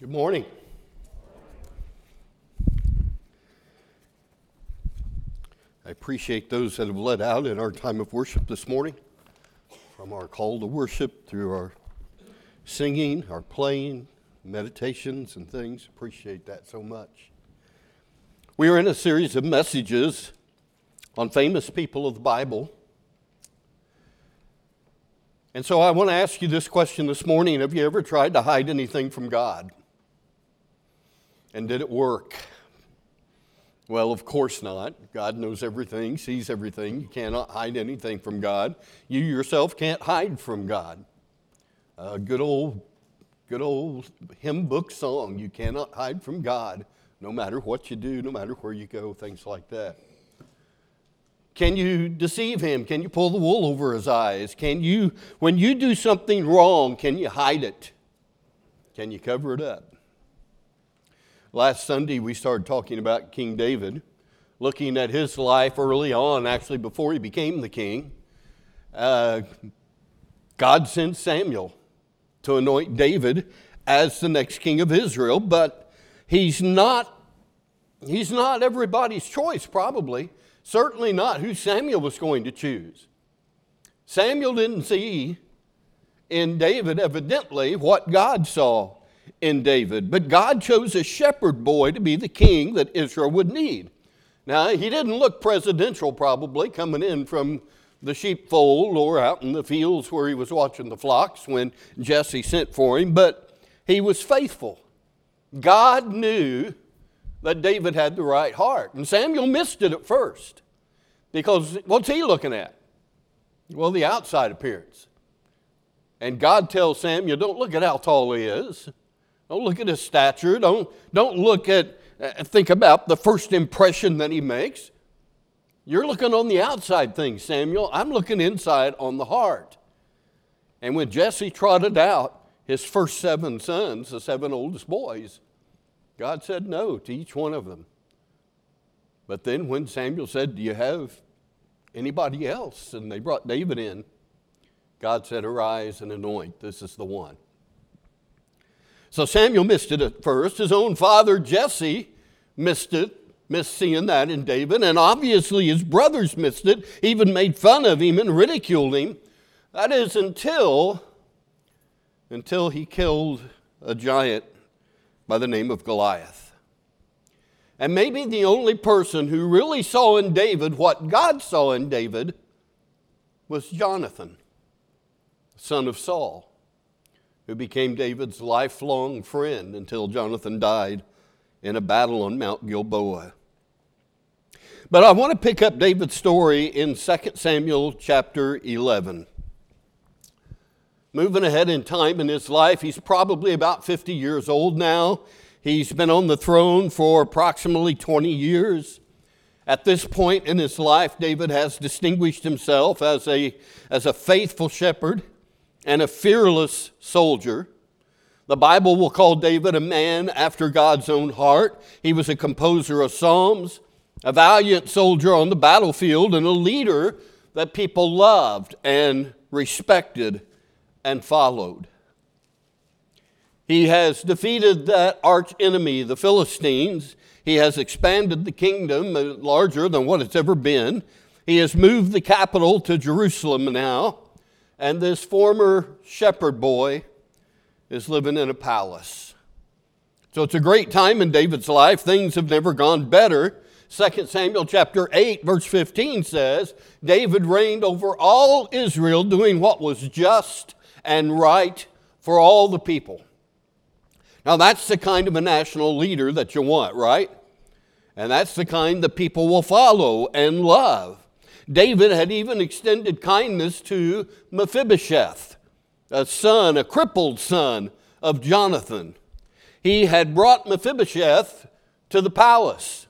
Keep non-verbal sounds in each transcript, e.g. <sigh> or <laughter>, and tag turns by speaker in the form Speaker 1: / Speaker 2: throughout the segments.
Speaker 1: Good morning. I appreciate those that have led out in our time of worship this morning, from our call to worship through our singing, our playing, meditations, and things. Appreciate that so much. We are in a series of messages on famous people of the Bible. And so I want to ask you this question this morning Have you ever tried to hide anything from God? And did it work? Well, of course not. God knows everything, sees everything. You cannot hide anything from God. You yourself can't hide from God. A good old, good old hymn book song. You cannot hide from God, no matter what you do, no matter where you go, things like that. Can you deceive him? Can you pull the wool over his eyes? Can you, when you do something wrong, can you hide it? Can you cover it up? Last Sunday, we started talking about King David, looking at his life early on, actually, before he became the king. Uh, God sent Samuel to anoint David as the next king of Israel, but he's not, he's not everybody's choice, probably. Certainly not who Samuel was going to choose. Samuel didn't see in David, evidently, what God saw in David. But God chose a shepherd boy to be the king that Israel would need. Now, he didn't look presidential, probably, coming in from the sheepfold or out in the fields where he was watching the flocks when Jesse sent for him, but he was faithful. God knew that David had the right heart. And Samuel missed it at first because what's he looking at? Well, the outside appearance. And God tells Samuel, don't look at how tall he is. Don't look at his stature. Don't, don't look at, uh, think about the first impression that he makes. You're looking on the outside things, Samuel. I'm looking inside on the heart. And when Jesse trotted out his first seven sons, the seven oldest boys, God said no to each one of them. But then when Samuel said, Do you have anybody else? And they brought David in, God said, Arise and anoint. This is the one. So Samuel missed it at first. His own father, Jesse, missed it, missed seeing that in David. And obviously his brothers missed it, even made fun of him and ridiculed him. That is until, until he killed a giant by the name of Goliath. And maybe the only person who really saw in David what God saw in David was Jonathan, son of Saul who became David's lifelong friend until Jonathan died in a battle on Mount Gilboa. But I want to pick up David's story in 2 Samuel chapter 11. Moving ahead in time in his life, he's probably about 50 years old now. He's been on the throne for approximately 20 years. At this point in his life, David has distinguished himself as a, as a faithful shepherd and a fearless soldier. The Bible will call David a man after God's own heart. He was a composer of psalms, a valiant soldier on the battlefield, and a leader that people loved and respected and followed. He has defeated that arch enemy, the Philistines. He has expanded the kingdom uh, larger than what it's ever been. He has moved the capital to Jerusalem now and this former shepherd boy is living in a palace. So it's a great time in David's life. Things have never gone better. 2 Samuel chapter 8 verse 15 says, David reigned over all Israel doing what was just and right for all the people. Now that's the kind of a national leader that you want, right? And that's the kind that people will follow and love. David had even extended kindness to Mephibosheth, a son, a crippled son of Jonathan. He had brought Mephibosheth to the palace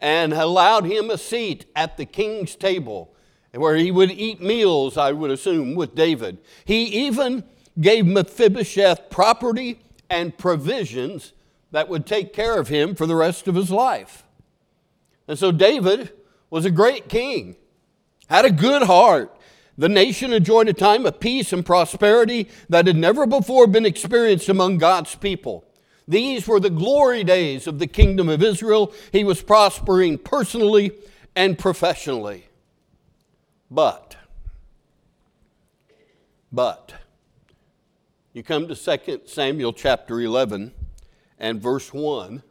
Speaker 1: and allowed him a seat at the king's table where he would eat meals, I would assume, with David. He even gave Mephibosheth property and provisions that would take care of him for the rest of his life. And so David was a great king had a good heart. The nation enjoyed a time of peace and prosperity that had never before been experienced among God's people. These were the glory days of the kingdom of Israel. He was prospering personally and professionally. But, but, you come to 2 Samuel chapter 11 and verse 1,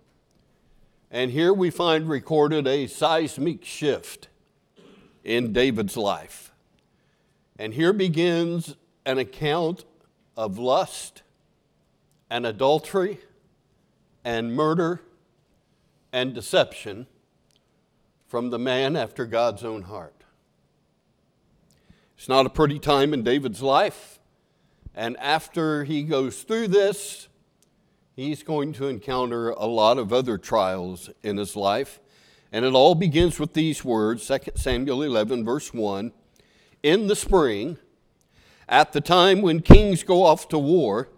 Speaker 1: and here we find recorded a seismic shift in David's life. And here begins an account of lust and adultery and murder and deception from the man after God's own heart. It's not a pretty time in David's life. And after he goes through this, he's going to encounter a lot of other trials in his life. And it all begins with these words 2 Samuel 11, verse 1. In the spring, at the time when kings go off to war,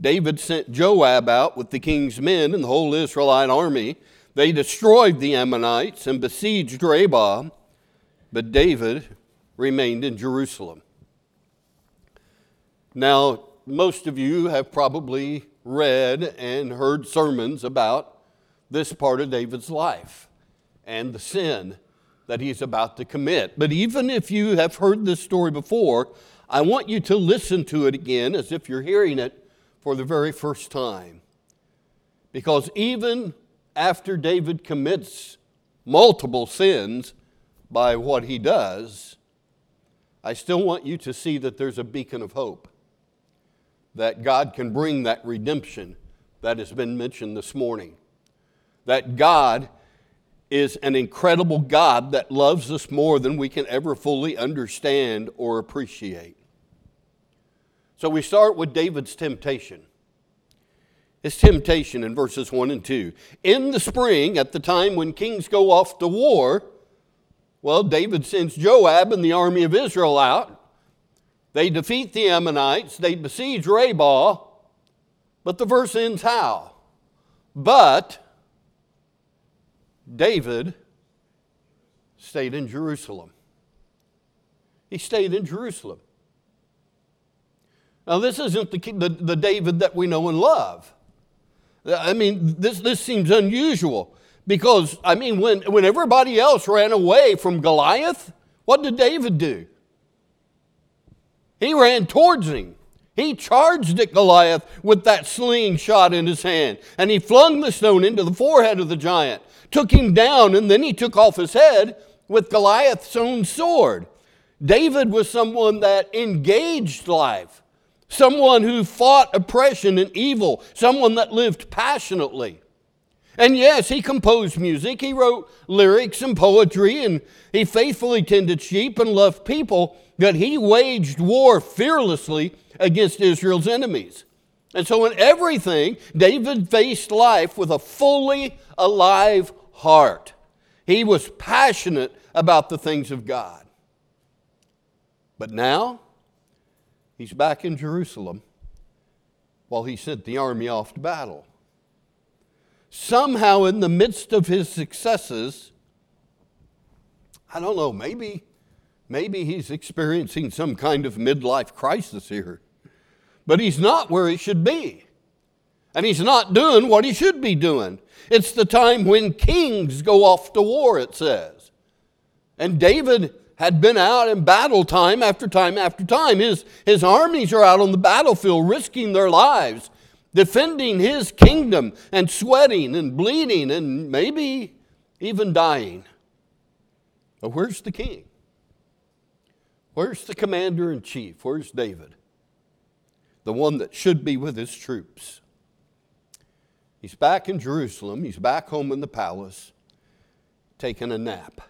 Speaker 1: David sent Joab out with the king's men and the whole Israelite army. They destroyed the Ammonites and besieged Rabbah, but David remained in Jerusalem. Now, most of you have probably read and heard sermons about this part of David's life and the sin that he's about to commit. But even if you have heard this story before, I want you to listen to it again as if you're hearing it for the very first time. Because even after David commits multiple sins by what he does, I still want you to see that there's a beacon of hope, that God can bring that redemption that has been mentioned this morning, that God is an incredible God that loves us more than we can ever fully understand or appreciate. So we start with David's temptation. His temptation in verses 1 and 2. In the spring, at the time when kings go off to war, well, David sends Joab and the army of Israel out. They defeat the Ammonites, they besiege Rabbah, but the verse ends how? But David stayed in Jerusalem. He stayed in Jerusalem. Now, this isn't the, the, the, David that we know and love. I mean, this, this seems unusual because, I mean, when, when everybody else ran away from Goliath, what did David do? He ran towards him. He charged at Goliath with that slingshot in his hand, and he flung the stone into the forehead of the giant, took him down, and then he took off his head with Goliath's own sword. David was someone that engaged life someone who fought oppression and evil, someone that lived passionately. And yes, he composed music, he wrote lyrics and poetry, and he faithfully tended sheep and loved people, but he waged war fearlessly against Israel's enemies. And so, in everything, David faced life with a fully alive heart. He was passionate about the things of God. But now, He's back in Jerusalem while he sent the army off to battle. Somehow, in the midst of his successes, I don't know, maybe, maybe he's experiencing some kind of midlife crisis here. But he's not where he should be. And he's not doing what he should be doing. It's the time when kings go off to war, it says. And David had been out in battle time after time after time. His, his armies are out on the battlefield risking their lives, defending his kingdom, and sweating and bleeding and maybe even dying. But where's the king? Where's the commander in chief? Where's David? The one that should be with his troops. He's back in Jerusalem. He's back home in the palace, taking a nap.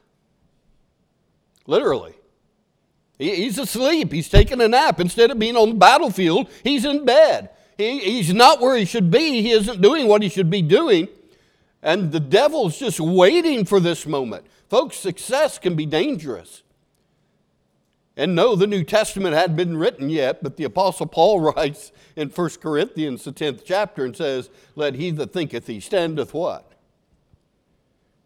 Speaker 1: Literally. He's asleep. He's taking a nap. Instead of being on the battlefield, he's in bed. He, he's not where he should be. He isn't doing what he should be doing. And the devil's just waiting for this moment. Folks, success can be dangerous. And no, the New Testament hadn't been written yet, but the Apostle Paul <laughs> writes in 1 Corinthians, the 10th chapter, and says, Let he that thinketh he standeth what?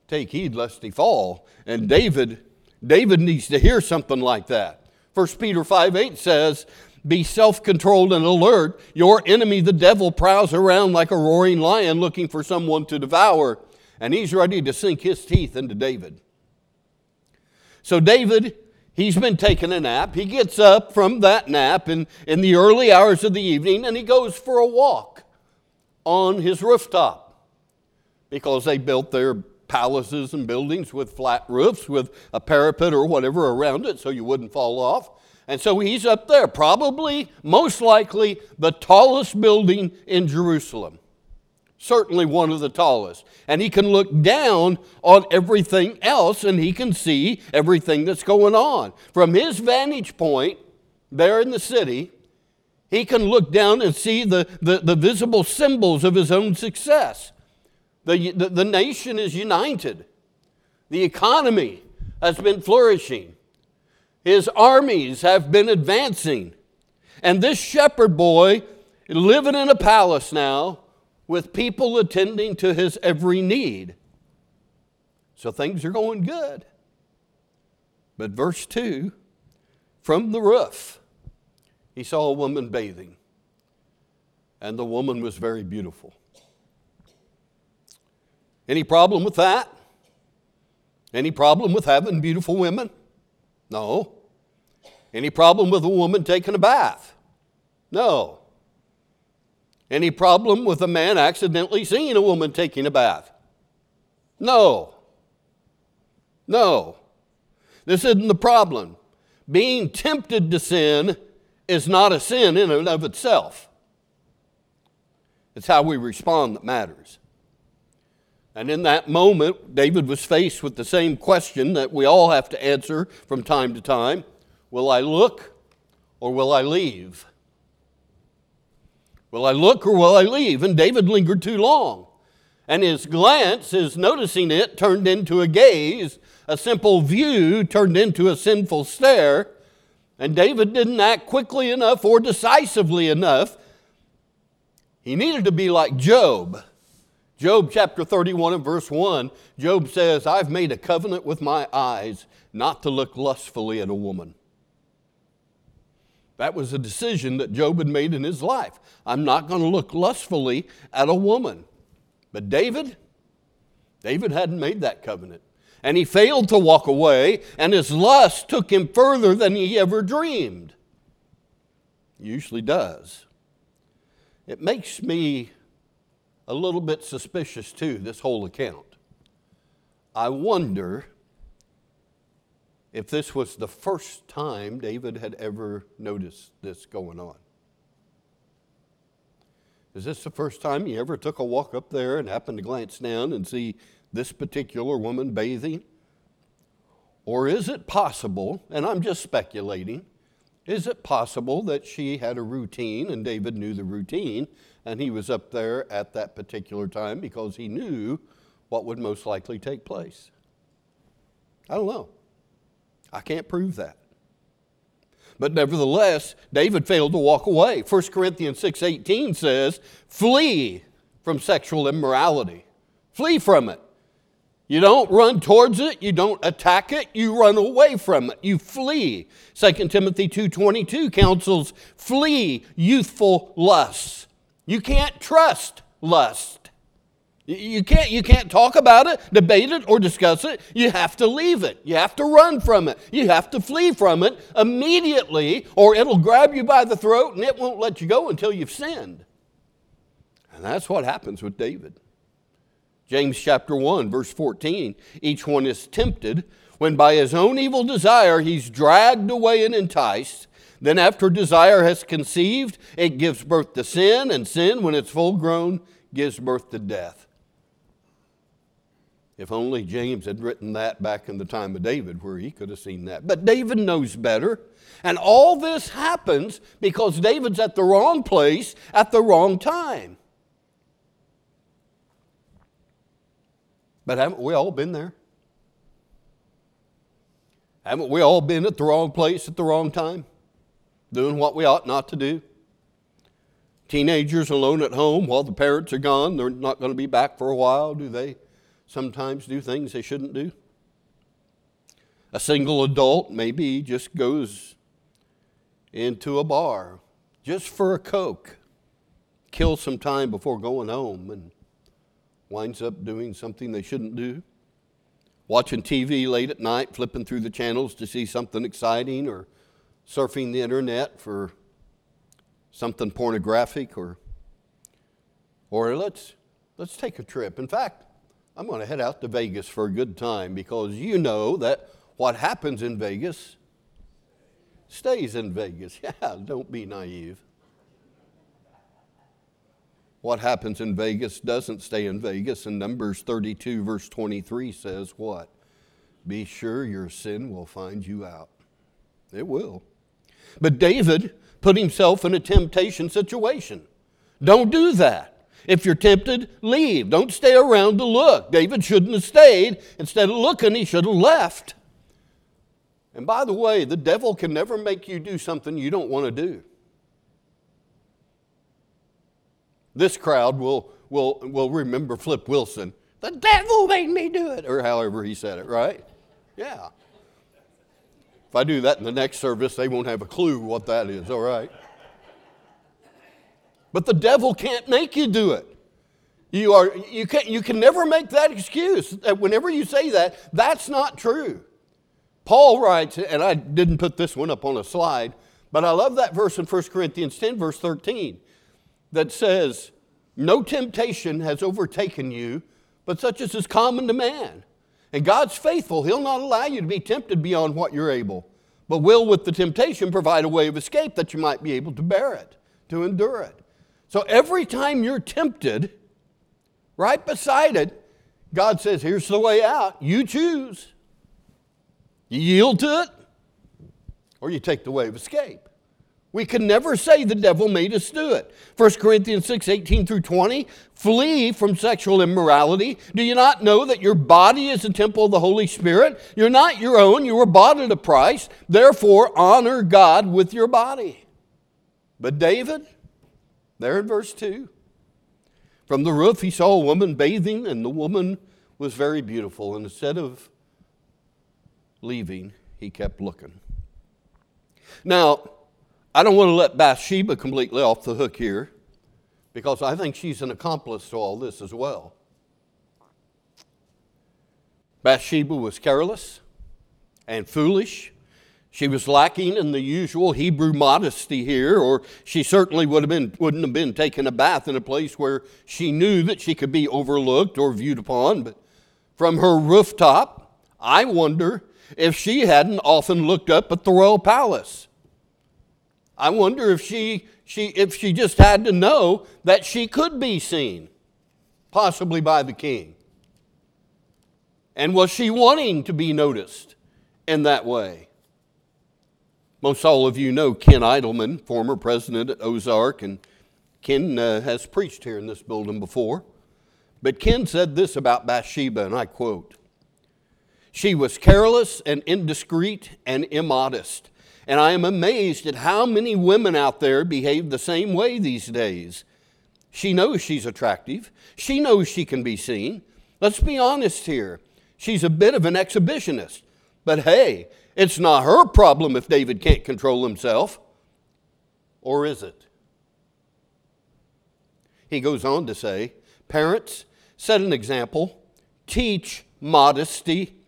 Speaker 1: Take heed lest he fall. And David David needs to hear something like that. 1 Peter 5 8 says, Be self controlled and alert. Your enemy, the devil, prowls around like a roaring lion looking for someone to devour, and he's ready to sink his teeth into David. So, David, he's been taking a nap. He gets up from that nap in, in the early hours of the evening and he goes for a walk on his rooftop because they built their palaces and buildings with flat roofs with a parapet or whatever around it so you wouldn't fall off. And so he's up there, probably, most likely, the tallest building in Jerusalem. Certainly one of the tallest. And he can look down on everything else and he can see everything that's going on. From his vantage point, there in the city, he can look down and see the, the, the visible symbols of his own success. The, the, the nation is united. The economy has been flourishing. His armies have been advancing. And this shepherd boy, living in a palace now, with people attending to his every need. So things are going good. But verse 2 from the roof, he saw a woman bathing, and the woman was very beautiful. Any problem with that? Any problem with having beautiful women? No. Any problem with a woman taking a bath? No. Any problem with a man accidentally seeing a woman taking a bath? No. No. This isn't the problem. Being tempted to sin is not a sin in and of itself. It's how we respond that matters. And in that moment, David was faced with the same question that we all have to answer from time to time Will I look or will I leave? Will I look or will I leave? And David lingered too long. And his glance, his noticing it, turned into a gaze. A simple view turned into a sinful stare. And David didn't act quickly enough or decisively enough. He needed to be like Job. Job chapter 31 and verse 1, Job says, I've made a covenant with my eyes not to look lustfully at a woman. That was a decision that Job had made in his life. I'm not going to look lustfully at a woman. But David, David hadn't made that covenant. And he failed to walk away, and his lust took him further than he ever dreamed. Usually does. It makes me a little bit suspicious too, this whole account. I wonder if this was the first time David had ever noticed this going on. Is this the first time he ever took a walk up there and happened to glance down and see this particular woman bathing? Or is it possible, and I'm just speculating, is it possible that she had a routine and David knew the routine and he was up there at that particular time because he knew what would most likely take place. I don't know. I can't prove that. But nevertheless, David failed to walk away. 1 Corinthians 6:18 says, "Flee from sexual immorality. Flee from it. You don't run towards it, you don't attack it, you run away from it. You flee. 2 Timothy 2:22 counsels, "Flee youthful lusts." You can't trust lust. You can't, you can't talk about it, debate it, or discuss it. You have to leave it. You have to run from it. You have to flee from it immediately, or it'll grab you by the throat and it won't let you go until you've sinned. And that's what happens with David. James chapter 1, verse 14 each one is tempted when by his own evil desire he's dragged away and enticed. Then, after desire has conceived, it gives birth to sin, and sin, when it's full grown, gives birth to death. If only James had written that back in the time of David, where he could have seen that. But David knows better. And all this happens because David's at the wrong place at the wrong time. But haven't we all been there? Haven't we all been at the wrong place at the wrong time? doing what we ought not to do. Teenagers alone at home while the parents are gone, they're not going to be back for a while. Do they sometimes do things they shouldn't do? A single adult maybe just goes into a bar just for a Coke, kill some time before going home, and winds up doing something they shouldn't do. Watching TV late at night, flipping through the channels to see something exciting, or surfing the internet for something pornographic, or, or let's, let's take a trip. In fact, I'm going to head out to Vegas for a good time because you know that what happens in Vegas stays in Vegas. <laughs> Yeah, don't be naive. What happens in Vegas doesn't stay in Vegas. And Numbers 32, verse 23 says, What? Be sure your sin will find you out. It will. But David put himself in a temptation situation. Don't do that. If you're tempted, leave. Don't stay around to look. David shouldn't have stayed. Instead of looking, he should have left. And by the way, the devil can never make you do something you don't want to do. This crowd will, will, will remember Flip Wilson. The devil made me do it, or however he said it, right? Yeah. If I do that in the next service, they won't have a clue what that is, all right? But the devil can't make you do it. You, are, you, can, you can never make that excuse. Whenever you say that, that's not true. Paul writes, and I didn't put this one up on a slide, but I love that verse in 1 Corinthians 10, verse 13, that says, No temptation has overtaken you, but such as is common to man. And God's faithful. He'll not allow you to be tempted beyond what you're able, but will, with the temptation, provide a way of escape that you might be able to bear it, to endure it. So every time you're tempted, right beside it, God says, Here's the way out. You choose. You yield to it, or you take the way of escape. We can never say the devil made us do it. 1 Corinthians 6 18 through 20 flee from sexual immorality. Do you not know that your body is a temple of the Holy Spirit? You're not your own, you were bought at a price. Therefore, honor God with your body. But David, there in verse 2, from the roof he saw a woman bathing, and the woman was very beautiful. And instead of leaving, he kept looking. Now, I don't want to let Bathsheba completely off the hook here because I think she's an accomplice to all this as well. Bathsheba was careless and foolish. She was lacking in the usual Hebrew modesty here, or she certainly would have been, wouldn't have been taking a bath in a place where she knew that she could be overlooked or viewed upon. But from her rooftop, I wonder if she hadn't often looked up at the royal palace. I wonder if she, she, if she just had to know that she could be seen, possibly by the king. And was she wanting to be noticed in that way? Most all of you know Ken Idleman, former president at Ozark, and Ken uh, has preached here in this building before. But Ken said this about Bathsheba, and I quote she was careless and indiscreet and immodest. And I am amazed at how many women out there behave the same way these days. She knows she's attractive, she knows she can be seen. Let's be honest here. She's a bit of an exhibitionist. But hey, it's not her problem if David can't control himself. Or is it? He goes on to say, Parents, set an example, teach modesty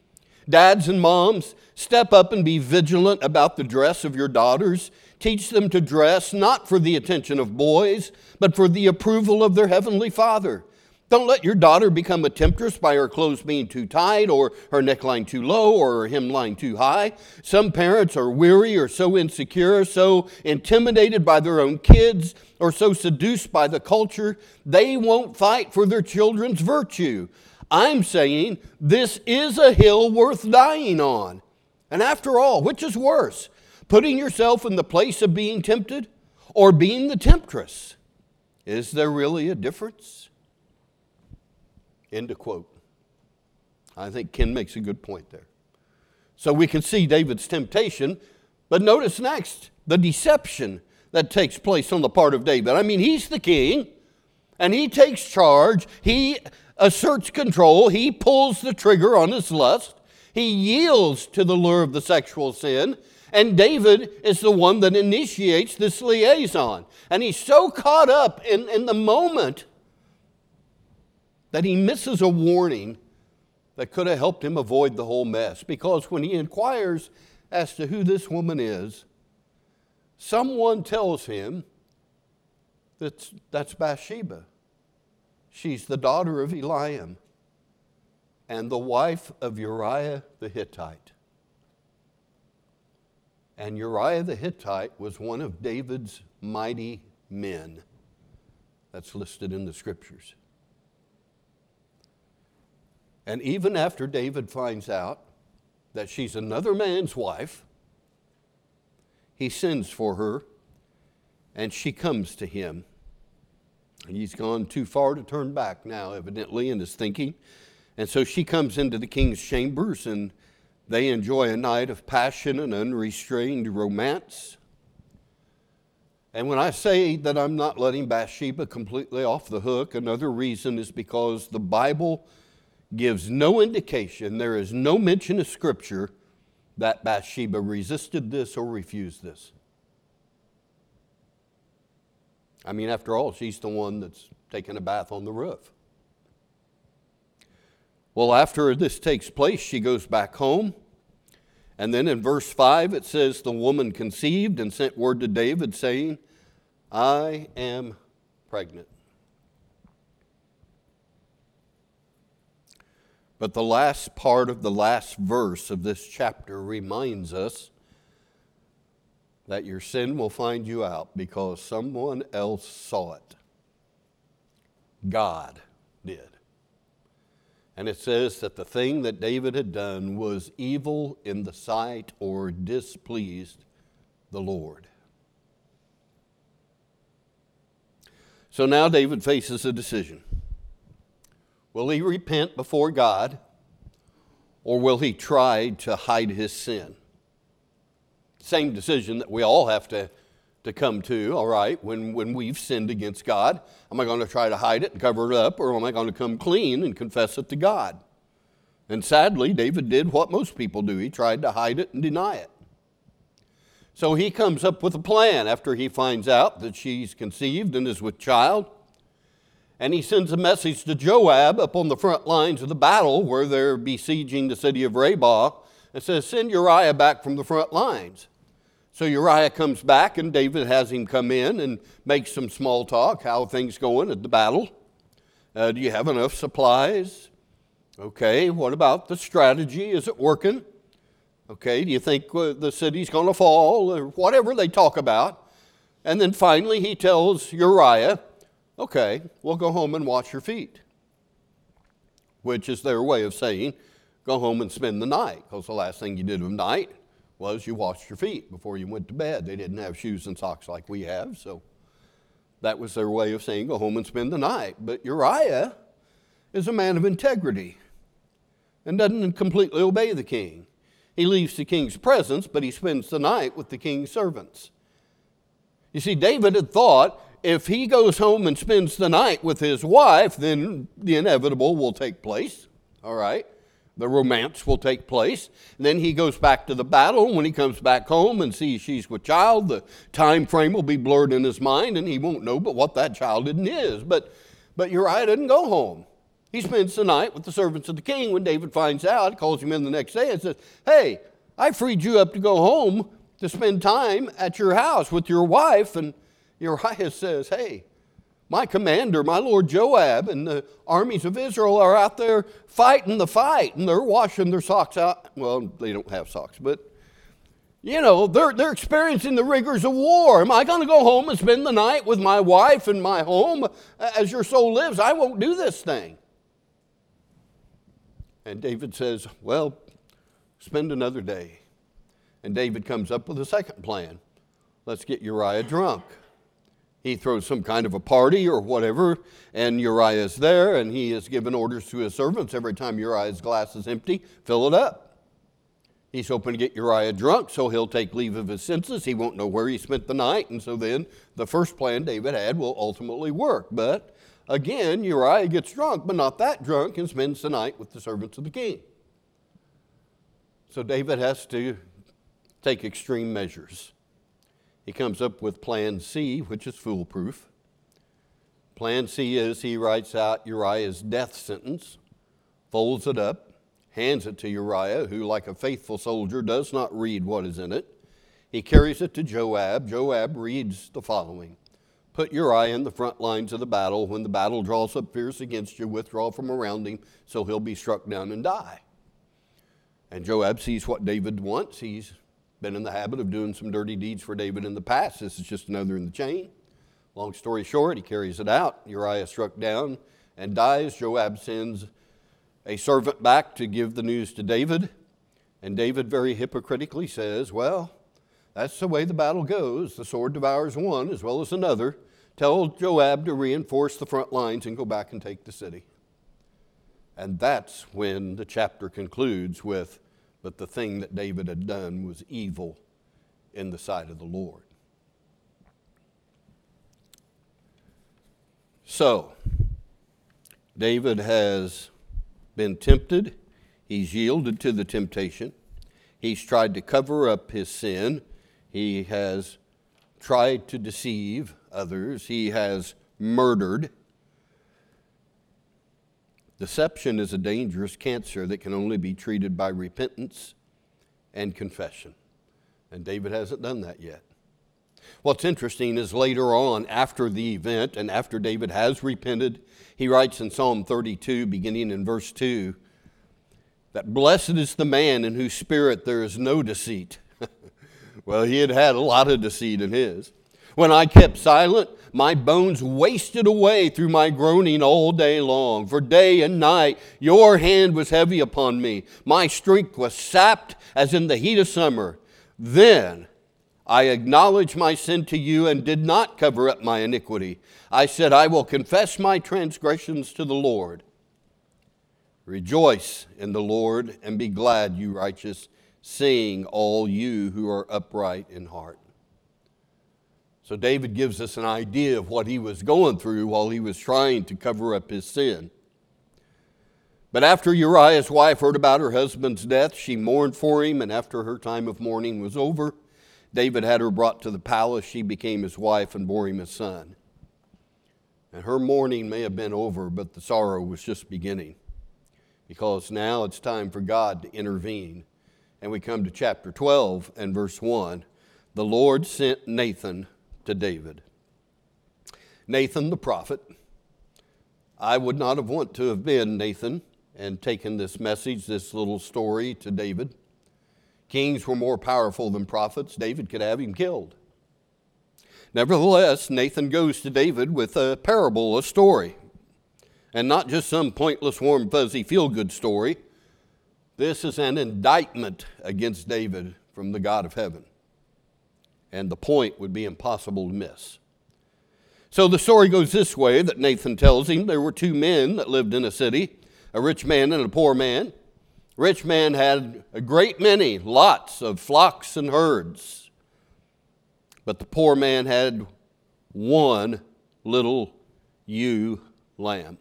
Speaker 1: Dads and moms, step up and be vigilant about the dress of your daughters. Teach them to dress not for the attention of boys, but for the approval of their heavenly Father. Don't let your daughter become a temptress by her clothes being too tight or her neckline too low or her hemline too high. Some parents are weary or so insecure, so intimidated by their own kids, or so seduced by the culture, they won't fight for their children's virtue. I'm saying this is a hill worth dying on. And after all, which is worse, putting yourself in the place of being tempted or being the temptress? Is there really a difference? End of quote. I think Ken makes a good point there. So we can see David's temptation, but notice next the deception that takes place on the part of David. I mean, he's the king and he takes charge. He asserts control, he pulls the trigger on his lust, he yields to the lure of the sexual sin, And David is the one that initiates this liaison. And he's so caught up in, in the moment that he misses a warning that could have helped him avoid the whole mess. Because when he inquires as to who this woman is, someone tells him that that's Bathsheba. She's the daughter of Eliam and the wife of Uriah the Hittite. And Uriah the Hittite was one of David's mighty men. That's listed in the scriptures. And even after David finds out that she's another man's wife, he sends for her and she comes to him. And he's gone too far to turn back now, evidently, in his thinking. And so she comes into the king's chambers and they enjoy a night of passion and unrestrained romance. And when I say that I'm not letting Bathsheba completely off the hook, another reason is because the Bible gives no indication, there is no mention of Scripture that Bathsheba resisted this or refused this. I mean, after all, she's the one that's taking a bath on the roof. Well, after this takes place, she goes back home. And then in verse 5, it says, The woman conceived and sent word to David, saying, I am pregnant. But the last part of the last verse of this chapter reminds us that your sin will find you out because someone else saw it. God did. And it says that the thing that David had done was evil in the sight or displeased the Lord. So now David faces a decision. Will he repent before God or will he try to hide his sin? Same decision that we all have to, to come to, all right, when, when we've sinned against God. Am I going to try to hide it and cover it up or am I going to come clean and confess it to God? And sadly, David did what most people do he tried to hide it and deny it. So he comes up with a plan after he finds out that she's conceived and is with child and he sends a message to Joab up on the front lines of the battle where they're besieging the city of Rabbah and says, Send Uriah back from the front lines. So Uriah comes back, and David has him come in and make some small talk. How things going at the battle? Uh, do you have enough supplies? Okay, what about the strategy? Is it working? Okay, do you think uh, the city's going to fall? Or whatever they talk about. And then finally, he tells Uriah, okay, well, go home and wash your feet, which is their way of saying, go home and spend the night, because the last thing you did at night was you washed your feet before you went to bed. They didn't have shoes and socks like we have, so that was their way of saying, go home and spend the night. But Uriah is a man of integrity and doesn't completely obey the king. He leaves the king's presence, but he spends the night with the king's servants. You see, David had thought if he goes home and spends the night with his wife, then the inevitable will take place. All right? The romance will take place. And then he goes back to the battle. When he comes back home and sees she's with child, the time frame will be blurred in his mind, and he won't know but what that child isn't his. But, but Uriah didn't go home. He spends the night with the servants of the king. When David finds out, calls him in the next day and says, Hey, I freed you up to go home to spend time at your house with your wife, and Uriah says, Hey, my commander, my Lord Joab, and the armies of Israel are out there fighting the fight, and they're washing their socks out. Well, they don't have socks, but you know, they're, they're experiencing the rigors of war. Am I going to go home and spend the night with my wife in my home as your soul lives? I won't do this thing. And David says, Well, spend another day. And David comes up with a second plan let's get Uriah drunk he throws some kind of a party or whatever, and Uriah is there, and he has given orders to his servants every time Uriah's glass is empty, fill it up. He's hoping to get Uriah drunk, so he'll take leave of his senses. He won't know where he spent the night, and so then the first plan David had will ultimately work. But again, Uriah gets drunk, but not that drunk, and spends the night with the servants of the king. So David has to take extreme measures. He comes up with Plan C, which is foolproof. Plan C is he writes out Uriah's death sentence, folds it up, hands it to Uriah, who, like a faithful soldier, does not read what is in it. He carries it to Joab. Joab reads the following Put Uriah in the front lines of the battle. When the battle draws up fierce against you, withdraw from around him, so he'll be struck down and die. And Joab sees what David wants. He's been in the habit of doing some dirty deeds for David in the past. This is just another in the chain. Long story short, he carries it out. Uriah struck down and dies. Joab sends a servant back to give the news to David. And David very hypocritically says, Well, that's the way the battle goes. The sword devours one as well as another. Tell Joab to reinforce the front lines and go back and take the city. And that's when the chapter concludes with, But the thing that David had done was evil in the sight of the Lord. So, David has been tempted, he's yielded to the temptation, he's tried to cover up his sin, he has tried to deceive others, he has murdered. Deception is a dangerous cancer that can only be treated by repentance and confession. And David hasn't done that yet. What's interesting is later on, after the event, and after David has repented, he writes in Psalm 32, beginning in verse 2, that blessed is the man in whose spirit there is no deceit. <laughs> well, he had had a lot of deceit in his. When I kept silent, my bones wasted away through my groaning all day long. For day and night your hand was heavy upon me. My strength was sapped as in the heat of summer. Then I acknowledged my sin to you and did not cover up my iniquity. I said, I will confess my transgressions to the Lord. Rejoice in the Lord and be glad, you righteous, sing all you who are upright in heart. So, David gives us an idea of what he was going through while he was trying to cover up his sin. But after Uriah's wife heard about her husband's death, she mourned for him, and after her time of mourning was over, David had her brought to the palace. She became his wife and bore him a son. And her mourning may have been over, but the sorrow was just beginning. Because now it's time for God to intervene. And we come to chapter 12 and verse 1. The Lord sent Nathan to David. Nathan the prophet. I would not have wanted to have been Nathan and taken this message, this little story to David. Kings were more powerful than prophets. David could have him killed. Nevertheless, Nathan goes to David with a parable, a story, and not just some pointless, warm, fuzzy, feel good story. This is an indictment against David from the God of heaven. And the point would be impossible to miss. So the story goes this way that Nathan tells him there were two men that lived in a city, a rich man and a poor man rich man had a great many, lots of flocks and herds. But the poor man had one little ewe lamb.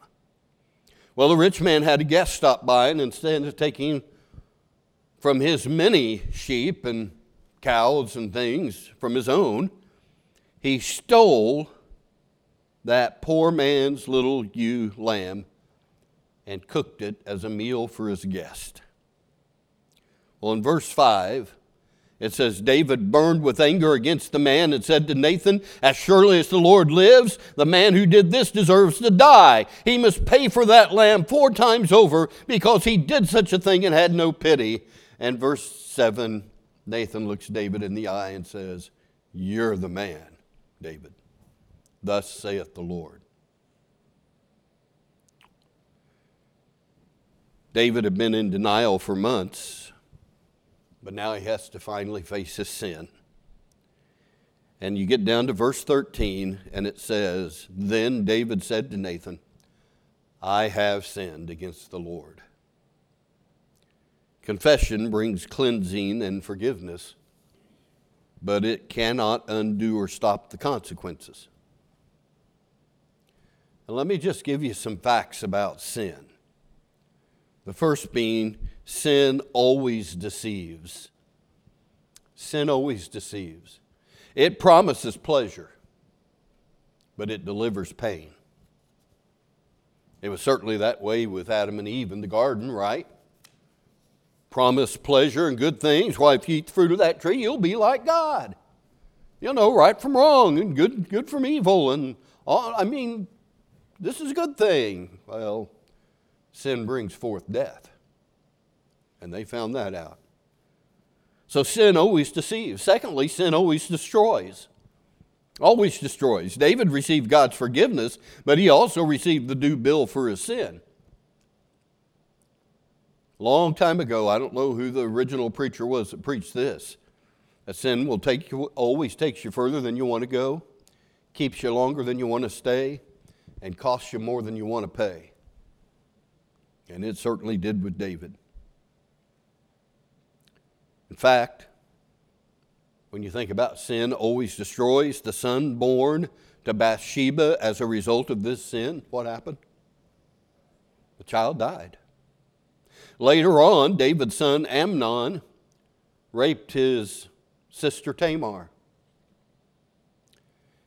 Speaker 1: Well, the rich man had a guest stop by, and instead of taking from his many sheep and cows and things from his own, he stole that poor man's little ewe lamb and cooked it as a meal for his guest. Well, in verse 5, it says, David burned with anger against the man and said to Nathan, As surely as the Lord lives, the man who did this deserves to die. He must pay for that lamb four times over because he did such a thing and had no pity. And verse 7, Nathan looks David in the eye and says, You're the man, David. Thus saith the Lord. David had been in denial for months, but now he has to finally face his sin. And you get down to verse 13, and it says, Then David said to Nathan, I have sinned against the Lord. Confession brings cleansing and forgiveness, but it cannot undo or stop the consequences. And let me just give you some facts about sin. The first being sin always deceives. Sin always deceives. It promises pleasure, but it delivers pain. It was certainly that way with Adam and Eve in the garden, right? Promise pleasure and good things. Why, if you eat the fruit of that tree, you'll be like God. You'll know, right from wrong and good, good from evil. And all, I mean, this is a good thing. Well, sin brings forth death. And they found that out. So sin always deceives. Secondly, sin always destroys. Always destroys. David received God's forgiveness, but he also received the due bill for his sin. Long time ago, I don't know who the original preacher was that preached this. A sin will take you, always takes you further than you want to go, keeps you longer than you want to stay, and costs you more than you want to pay. And it certainly did with David. In fact, when you think about sin, always destroys the son born to Bathsheba as a result of this sin. What happened? The child died. Later on, David's son Amnon raped his sister Tamar.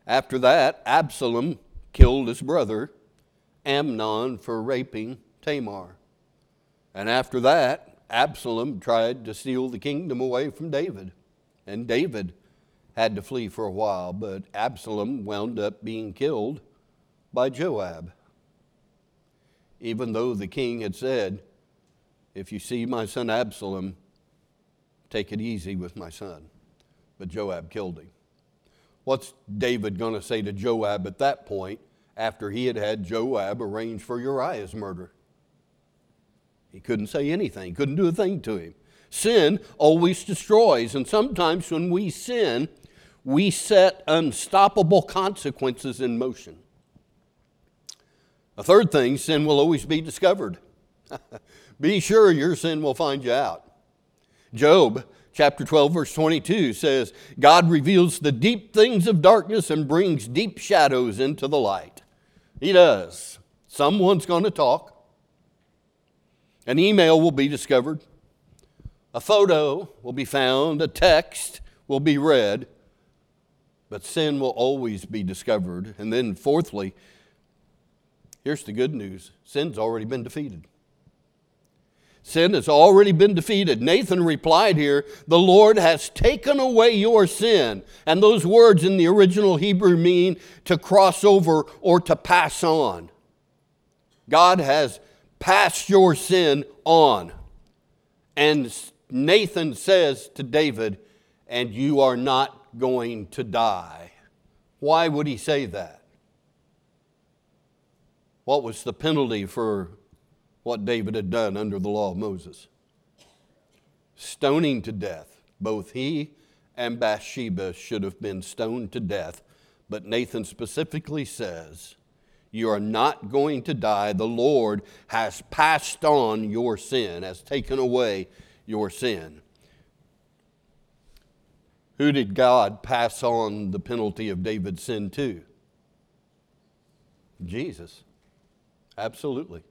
Speaker 1: After that, Absalom killed his brother Amnon for raping Tamar. And after that, Absalom tried to steal the kingdom away from David, and David had to flee for a while, but Absalom wound up being killed by Joab. Even though the king had said, If you see my son Absalom, take it easy with my son. But Joab killed him. What's David going to say to Joab at that point after he had had Joab arrange for Uriah's murder? He couldn't say anything, couldn't do a thing to him. Sin always destroys, and sometimes when we sin, we set unstoppable consequences in motion. A third thing, sin will always be discovered. <laughs> be sure your sin will find you out. Job chapter 12, verse 22 says, God reveals the deep things of darkness and brings deep shadows into the light. He does. Someone's going to talk. An email will be discovered, a photo will be found, a text will be read, but sin will always be discovered. And then, fourthly, here's the good news sin's already been defeated. Sin has already been defeated. Nathan replied here, The Lord has taken away your sin. And those words in the original Hebrew mean to cross over or to pass on. God has passed your sin on. And Nathan says to David, and you are not going to die. Why would he say that? What was the penalty for what David had done under the law of Moses? Stoning to death. Both he and Bathsheba should have been stoned to death, but Nathan specifically says, you are not going to die. The Lord has passed on your sin, has taken away your sin. Who did God pass on the penalty of David's sin to? Jesus. Absolutely.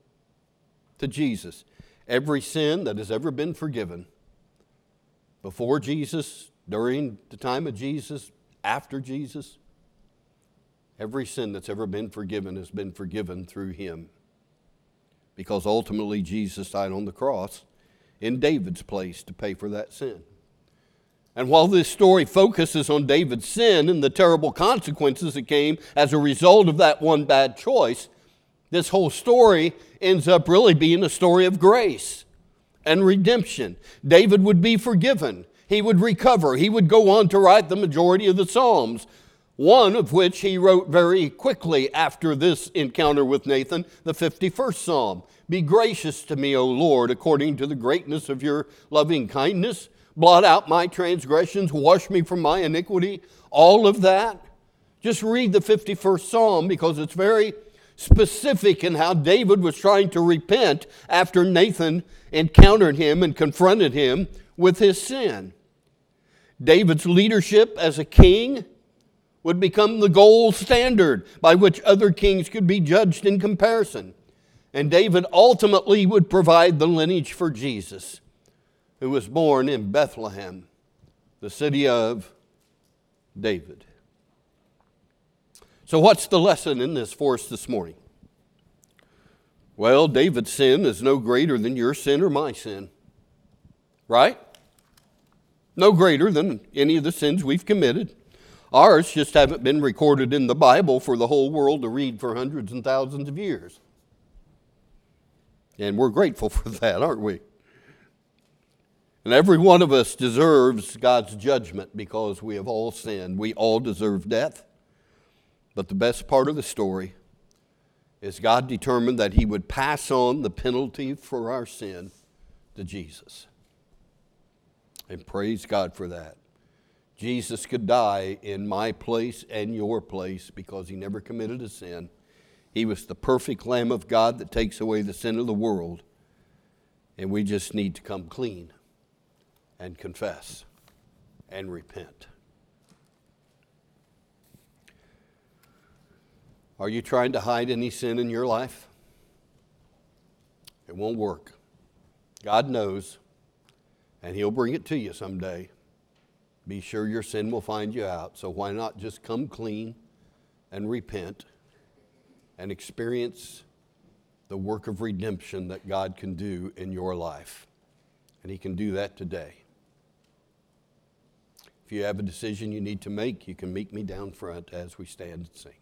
Speaker 1: To Jesus. Every sin that has ever been forgiven, before Jesus, during the time of Jesus, after Jesus, Every sin that's ever been forgiven has been forgiven through him. Because ultimately, Jesus died on the cross in David's place to pay for that sin. And while this story focuses on David's sin and the terrible consequences that came as a result of that one bad choice, this whole story ends up really being a story of grace and redemption. David would be forgiven, he would recover, he would go on to write the majority of the Psalms one of which he wrote very quickly after this encounter with Nathan, the 51st Psalm. Be gracious to me, O Lord, according to the greatness of your loving kindness. Blot out my transgressions, wash me from my iniquity. All of that. Just read the 51st Psalm because it's very specific in how David was trying to repent after Nathan encountered him and confronted him with his sin. David's leadership as a king would become the gold standard by which other kings could be judged in comparison. And David ultimately would provide the lineage for Jesus, who was born in Bethlehem, the city of David. So, what's the lesson in this for us this morning? Well, David's sin is no greater than your sin or my sin. Right? No greater than any of the sins we've committed. Ours just haven't been recorded in the Bible for the whole world to read for hundreds and thousands of years. And we're grateful <laughs> for that, aren't we? And every one of us deserves God's judgment because we have all sinned. We all deserve death. But the best part of the story is God determined that He would pass on the penalty for our sin to Jesus. And praise God for that. Jesus could die in my place and your place because He never committed a sin. He was the perfect Lamb of God that takes away the sin of the world. And we just need to come clean and confess and repent. Are you trying to hide any sin in your life? It won't work. God knows, and He'll bring it to you someday. Be sure your sin will find you out. So why not just come clean and repent and experience the work of redemption that God can do in your life? And He can do that today. If you have a decision you need to make, you can meet me down front as we stand and sing.